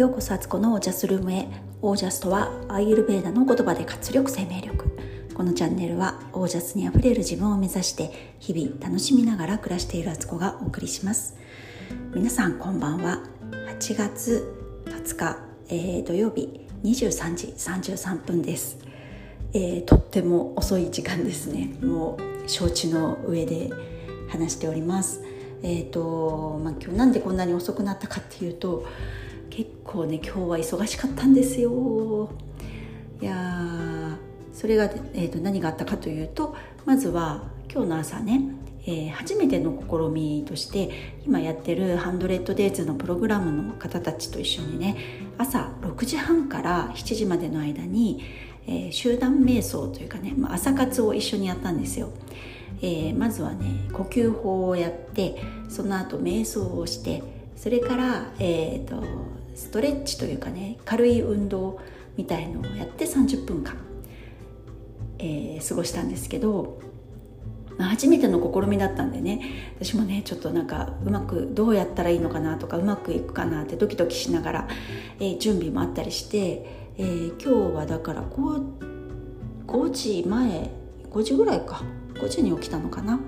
ようこそアツコのオージャスルームへ。オージャスとはアイユルベーダの言葉で活力生命力。このチャンネルはオージャスにあふれる自分を目指して日々楽しみながら暮らしているアツコがお送りします。皆さんこんばんは。8月20日、えー、土曜日23時33分です、えー、とっても遅い時間ですね。もう承知の上で話しております。えーとまあ、今日なんでこんなに遅くなったかっていうと結構ね今日は忙しかったんですよいやそれが、えーと、何があったかというとまずは今日の朝ね、えー、初めての試みとして今やってるハンドレッドデイズのプログラムの方たちと一緒にね朝6時半から7時までの間に、えー、集団瞑想というかね、まあ、朝活を一緒にやったんですよ。えー、まずはね呼吸法をやってその後瞑想をしてそれから、えーとストレッチというかね軽い運動みたいのをやって30分間、えー、過ごしたんですけど、まあ、初めての試みだったんでね私もねちょっとなんかうまくどうやったらいいのかなとかうまくいくかなってドキドキしながら、えー、準備もあったりして、えー、今日はだから 5, 5時前5時ぐらいか5時に起きたのかな。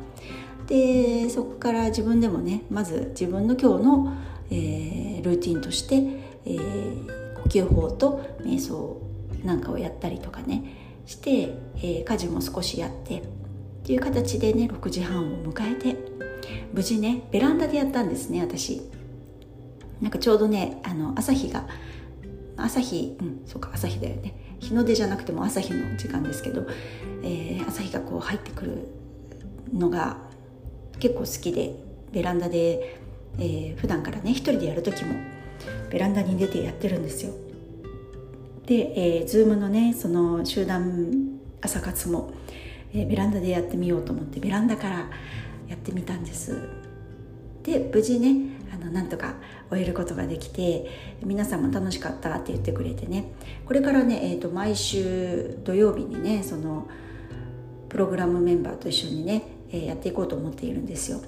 でそこから自分でもねまず自分の今日のえー、ルーティンとして、えー、呼吸法と瞑想なんかをやったりとかねして、えー、家事も少しやってっていう形でね6時半を迎えて無事ねベランダでやったんですね私。なんかちょうどねあの朝日が朝日うんそうか朝日だよね。日の出じゃなくても朝日の時間ですけど、えー、朝日がこう入ってくるのが結構好きでベランダでえー、普段からね一人でやる時もベランダに出てやってるんですよ。で、えー、ズームのねその集団朝活も、えー、ベランダでやってみようと思ってベランダからやってみたんです。で無事ねあのなんとか終えることができて皆さんも楽しかったって言ってくれてね。これからね、えーと、毎週土曜日にねそのプログラムメンバーと一緒にね、えー、やっていこうと思っているんですよ。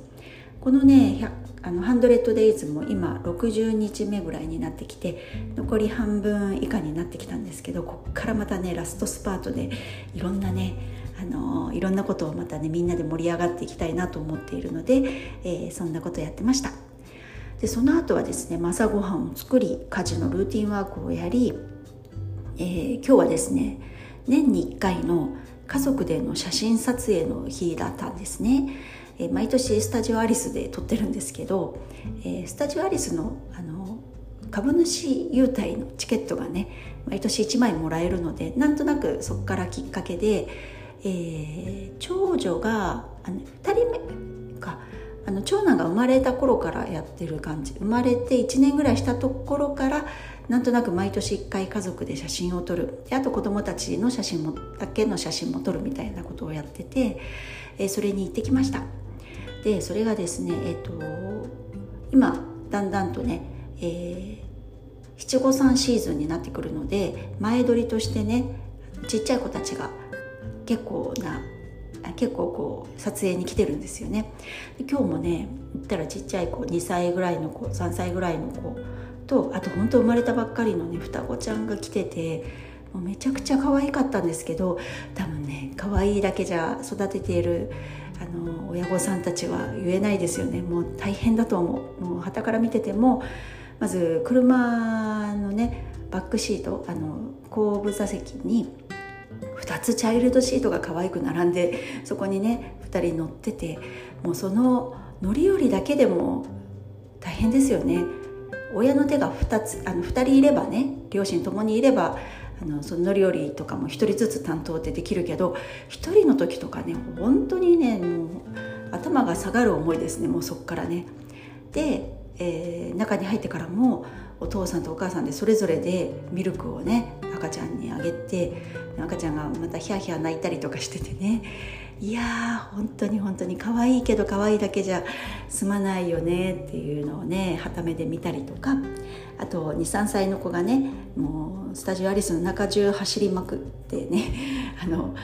このねあのハンドレッドデイズも今60日目ぐらいになってきて残り半分以下になってきたんですけどこっからまたねラストスパートでいろんなねあのいろんなことをまたねみんなで盛り上がっていきたいなと思っているので、えー、そんなことやってました。でその後はですね朝ごはんを作り家事のルーティンワークをやり、えー、今日はですね年に1回の家族での写真撮影の日だったんですね。え、毎年スタジオアリスで撮ってるんですけど、え、スタジオアリスのあの株主優待のチケットがね毎年1枚もらえるのでなんとなくそこからきっかけで、えー、長女があの2人目かあの長男が生まれた頃からやってる感じ生まれて1年ぐらいしたところからなんとなく毎年1回家族で写真を撮るであと子供たちの写真もだけの写真も撮るみたいなことをやってて、えー、それに行ってきました。でそれがですねえっ、ー、と今だんだんとね、えー、七五三シーズンになってくるので前撮りとしてねちっちゃい子たちが結構な結構こう撮影に来てるんですよね。今日もね行ったらちっちゃい子2歳ぐらいの子3歳ぐらいの子とあと本当生まれたばっかりのね双子ちゃんが来ててもうめちゃくちゃ可愛かったんですけど多分ね可愛いだけじゃ育てているあの親御さんたちは言えないですよね。もう大変だと思う。もう旗から見ててもまず車のねバックシートあの後部座席に2つチャイルドシートが可愛く並んでそこにね2人乗っててもうその乗り降りだけでも大変ですよね。親の手が2つあの2人いればね両親ともにいればあのその乗り降りとかも1人ずつ担当ってできるけど1人の時とかね本当にねもう頭が下がる思いですねもうそっからね。で、えー、中に入ってからもお父さんとお母さんでそれぞれでミルクをね赤ちゃんにあげて赤ちゃんがまたヒヤヒヤ泣いたりとかしててねいやー本当に本当に可愛いけど可愛いだけじゃ済まないよねっていうのをねはためで見たりとか。あと23歳の子がねもうスタジオアリスの中中走りまくってね あの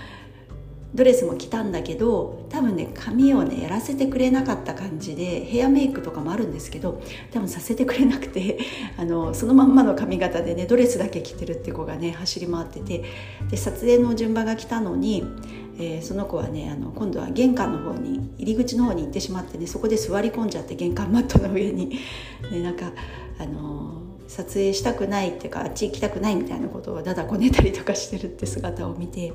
ドレスも着たんだけど多分ね髪をねやらせてくれなかった感じでヘアメイクとかもあるんですけど多分させてくれなくて あのそのまんまの髪型でねドレスだけ着てるって子がね走り回ってて。で撮影の順番が来たのに、えー、その子はねあの今度は玄関の方に入り口の方に行ってしまってねそこで座り込んじゃって玄関マットの上に、ね、なんかあの撮影したくないっていうかあっち行きたくないみたいなことをだだこねたりとかしてるって姿を見て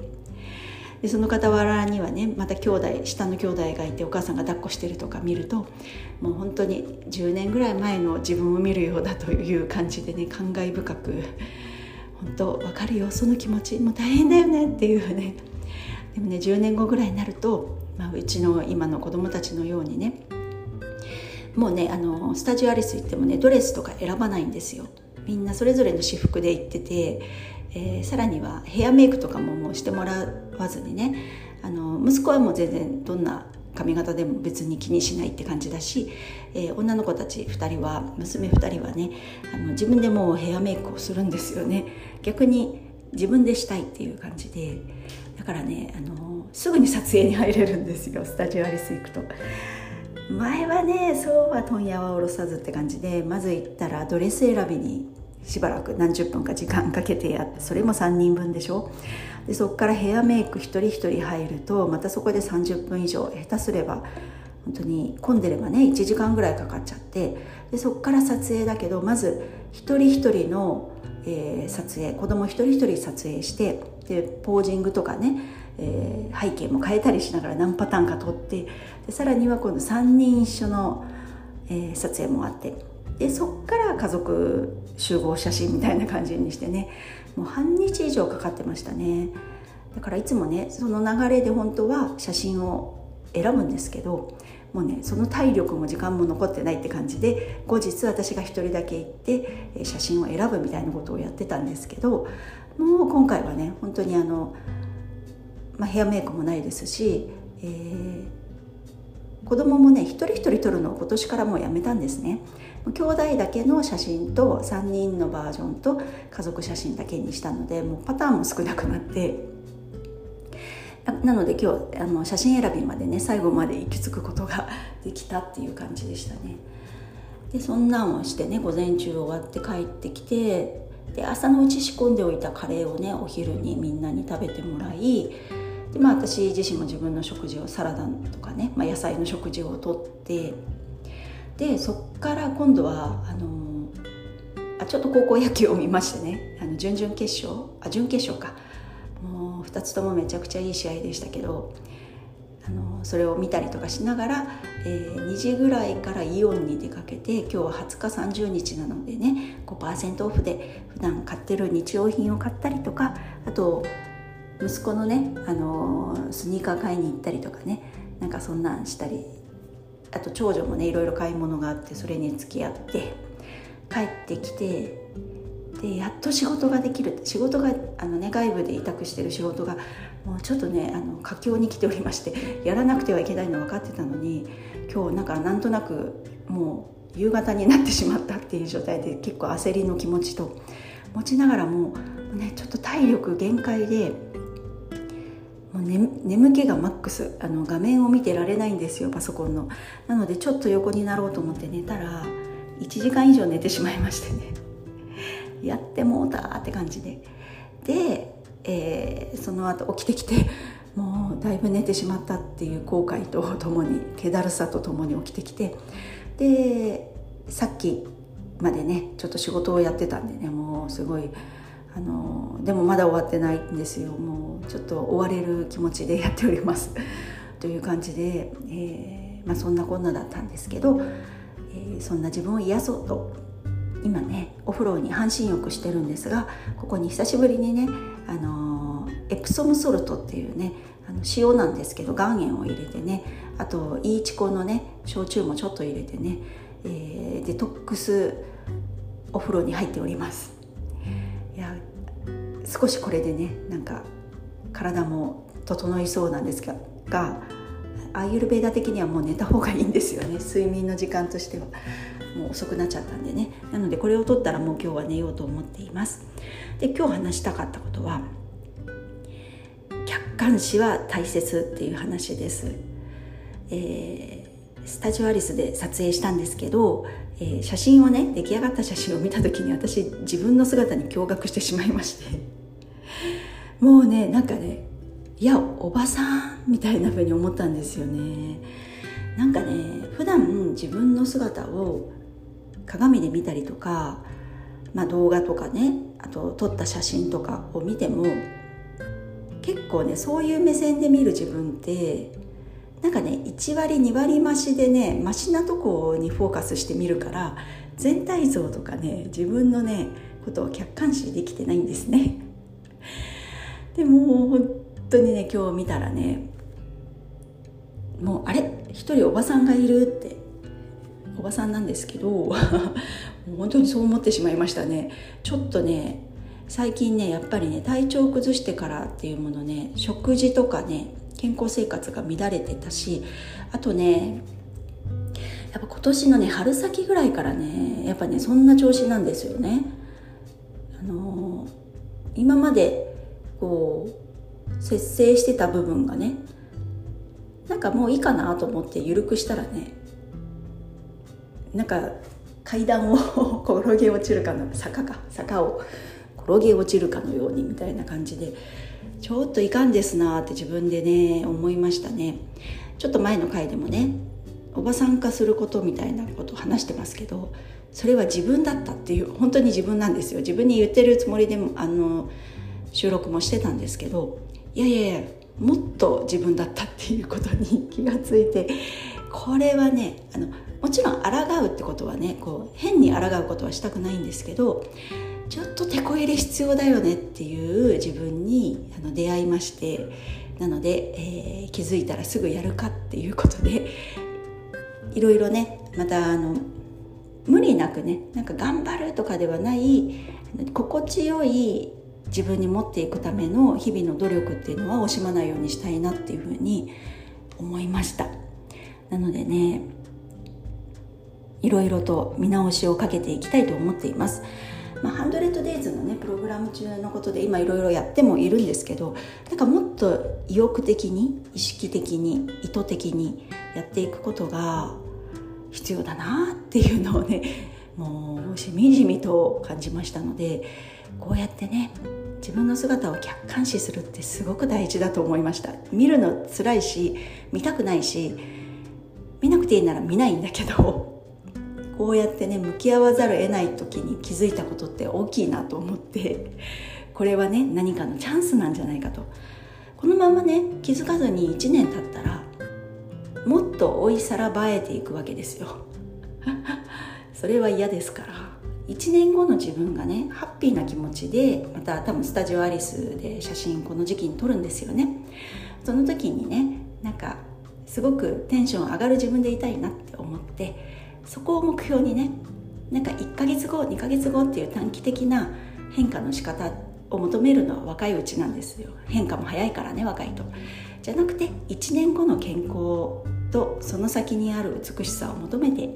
でその傍らにはねまた兄弟下の兄弟がいてお母さんが抱っこしてるとか見るともう本当に10年ぐらい前の自分を見るようだという感じでね感慨深く本当分かるよその気持ち。もう大変だよねっていうね。でもね10年後ぐらいになると、まあ、うちの今の子供たちのようにねもうねあのスタジオアリス行ってもねドレスとか選ばないんですよ。みんなそれぞれの私服で行っててえー、さらにはヘアメイクとかももうしてもらわずにねあの息子はもう全然どんな髪型でも別に気にしないって感じだし、えー、女の子たち2人は娘2人はねあの自分でもうヘアメイクをするんですよね。逆に自分でしたいっていう感じでだからねあのすぐに撮影に入れるんですよスタジオアリス行くと。前はねそうは問屋は下ろさずって感じでまず行ったらドレス選びにしばらく何十分か時間かけてやってそれも3人分でしょでそこからヘアメイク一人一人入るとまたそこで30分以上下手すれば本当に混んでればね1時間ぐらいかかっちゃってでそこから撮影だけどまず一人一人の、えー、撮影子供一人一人撮影してでポージングとかね、えー、背景も変えたりしながら何パターンか撮ってでさらには今度3人一緒の、えー、撮影もあってでそっから家族集合写真みたいな感じにしてねもう半日以上かかってましたね。だからいつもねその流れで本当は写真を選ぶんですけどもうねその体力も時間も残ってないって感じで後日私が一人だけ行って写真を選ぶみたいなことをやってたんですけどもう今回はね本当にあの、まあ、ヘアメイクもないですし、えー、子供もね一人一人撮るのを今年からもうやめたんですね。兄弟だけの写真と3人のバージョンと家族写真だけにしたのでもうパターンも少なくなってなので今日あの写真選びまでね最後まで行き着くことができたっていう感じでしたね。でそんなんをしてね午前中終わって帰ってきてで朝のうち仕込んでおいたカレーをねお昼にみんなに食べてもらいで、まあ、私自身も自分の食事をサラダとかね、まあ、野菜の食事をとってでそっから今度はあのあちょっと高校野球を見ましてねあの準々決勝あ準決勝か。2つともめちゃくちゃいい試合でしたけどあのそれを見たりとかしながら、えー、2時ぐらいからイオンに出かけて今日は20日30日なのでね5%オフで普段買ってる日用品を買ったりとかあと息子のね、あのスニーカー買いに行ったりとかねなんかそんなんしたりあと長女もねいろいろ買い物があってそれに付き合って帰ってきてでやっと仕事ができる。仕事があの、ね、外部で委託してる仕事がもうちょっとねあの佳境に来ておりまして やらなくてはいけないの分かってたのに今日なんかなんとなくもう夕方になってしまったっていう状態で結構焦りの気持ちと持ちながらもねちょっと体力限界でもう、ね、眠気がマックスあの画面を見てられないんですよパソコンの。なのでちょっと横になろうと思って寝たら1時間以上寝てしまいましてね。やってもうたって感じで。で、えー、その後起きてきて もうだいぶ寝てしまったっていう後悔とともに気だるさとともに起きてきて。でさっきまでねちょっと仕事をやってたんでねもうすごいあのでもまだ終わってないんですよ。もうちょっと追われる気持ちでやっております。という感じで、えー、まあ、そんなこんなだったんですけど、えー、そんな自分を癒そうと今ねお風呂に半身浴してるんですがここに久しぶりにね、あのエプソムソルトっていうねあの塩なんですけど岩塩を入れてねあとイーチコのね焼酎もちょっと入れてね、えー、デトックスお風呂に入っております。いや少しこれでねなんか体も整いそうなんですがアーユルベーダ的にはもう寝た方がいいんですよね睡眠の時間としては。もう遅くなっちゃったんでね。なのでこれを取ったらもう今日は寝ようと思っています。で今日話したかったことは客観視は大切っていう話です、えー、スタジオアリスで撮影したんですけど、えー、写真をね出来上がった写真を見た時に私自分の姿に驚愕してしまいまして。もうねなんかねいやおばさんみたいな風に思ったんですよね。なんかね普段自分の姿を鏡で見たりとか、まあ、動画とかねあと撮った写真とかを見ても結構ねそういう目線で見る自分ってなんかね1割2割増しでねマシなとこにフォーカスして見るから全体像とかね自分のねことを客観視できてないんですね。でも本当にね今日見たらねもうあれ？一人おばさんがいるっておばさんなんですけど 本当にそう思ってしまいましたね。ちょっとね最近ねやっぱりね体調を崩してからっていうものね食事とかね健康生活が乱れてたしあとねやっぱ今年のね春先ぐらいからねやっぱねそんな調子なんですよね。あのー、今までこう節制してた部分がねなんかもういいかなと思って緩くしたらねなんか階段を転げ落ちるかの坂か坂を転げ落ちるかのようにみたいな感じでちょっといかんですなって自分でね思いましたねちょっと前の回でもね。おばさん化することみたいなことを話してますけどそれは自分だったっていう本当に自分なんですよ。自分に言ってるつもりでもあの収録もしてたんですけどいやいやいやもっと自分だったっていうことに気がついてこれはねあのもちろん抗うってことはねこう変に抗うことはしたくないんですけどちょっと手こ入れ必要だよねっていう自分にあの出会いましてなので、えー、気づいたらすぐやるかっていうことでいろいろねまたあの無理なくねなんか頑張るとかではない心地よい自分に持っていくための日々の努力っていうのは惜しまないようにしたいなっていうふうに思いました。なのでねいろいろと見直しをかけていきたいと思っています。まあ、ハンドレッドデイズのねプログラム中のことで今いろいろやってもいるんですけどなんかもっと意欲的に意識的に意図的にやっていくことが必要だなっていうのをね もうしみじみと感じましたのでこうやってね自分の姿を客観視するってすごく大事だと思いました。見るの辛いし見たくないし見なくていいなら見ないんだけどこうやってね向き合わざるを得ない時に気づいたことって大きいなと思って これはね何かのチャンスなんじゃないかと。このままね気づかずに1年経ったらもっと追いさらばえていくわけですよ。それは嫌ですから。1年後の自分がねハッピーな気持ちでまた多分スタジオアリスで写真この時期に撮るんですよね。その時にねなんかすごくテンション上がる自分でいたいなって思ってそこを目標にねなんか1ヶ月後2ヶ月後っていう短期的な変化の仕方を求めるのは若いうちなんですよ。変化も早いからね若いと。じゃなくて1年後の健康とその先にある美しさを求めて、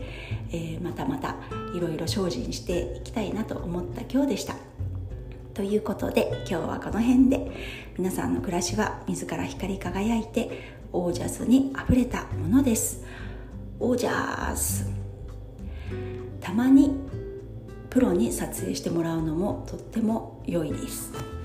えー、またまたいろいろ精進していきたいなと思った今日でした。ということで今日はこの辺で皆さんの暮らしは自ら光り輝いてオージャスにあふれたものです。オージャス。たまにプロに撮影してもらうのもとっても良いです。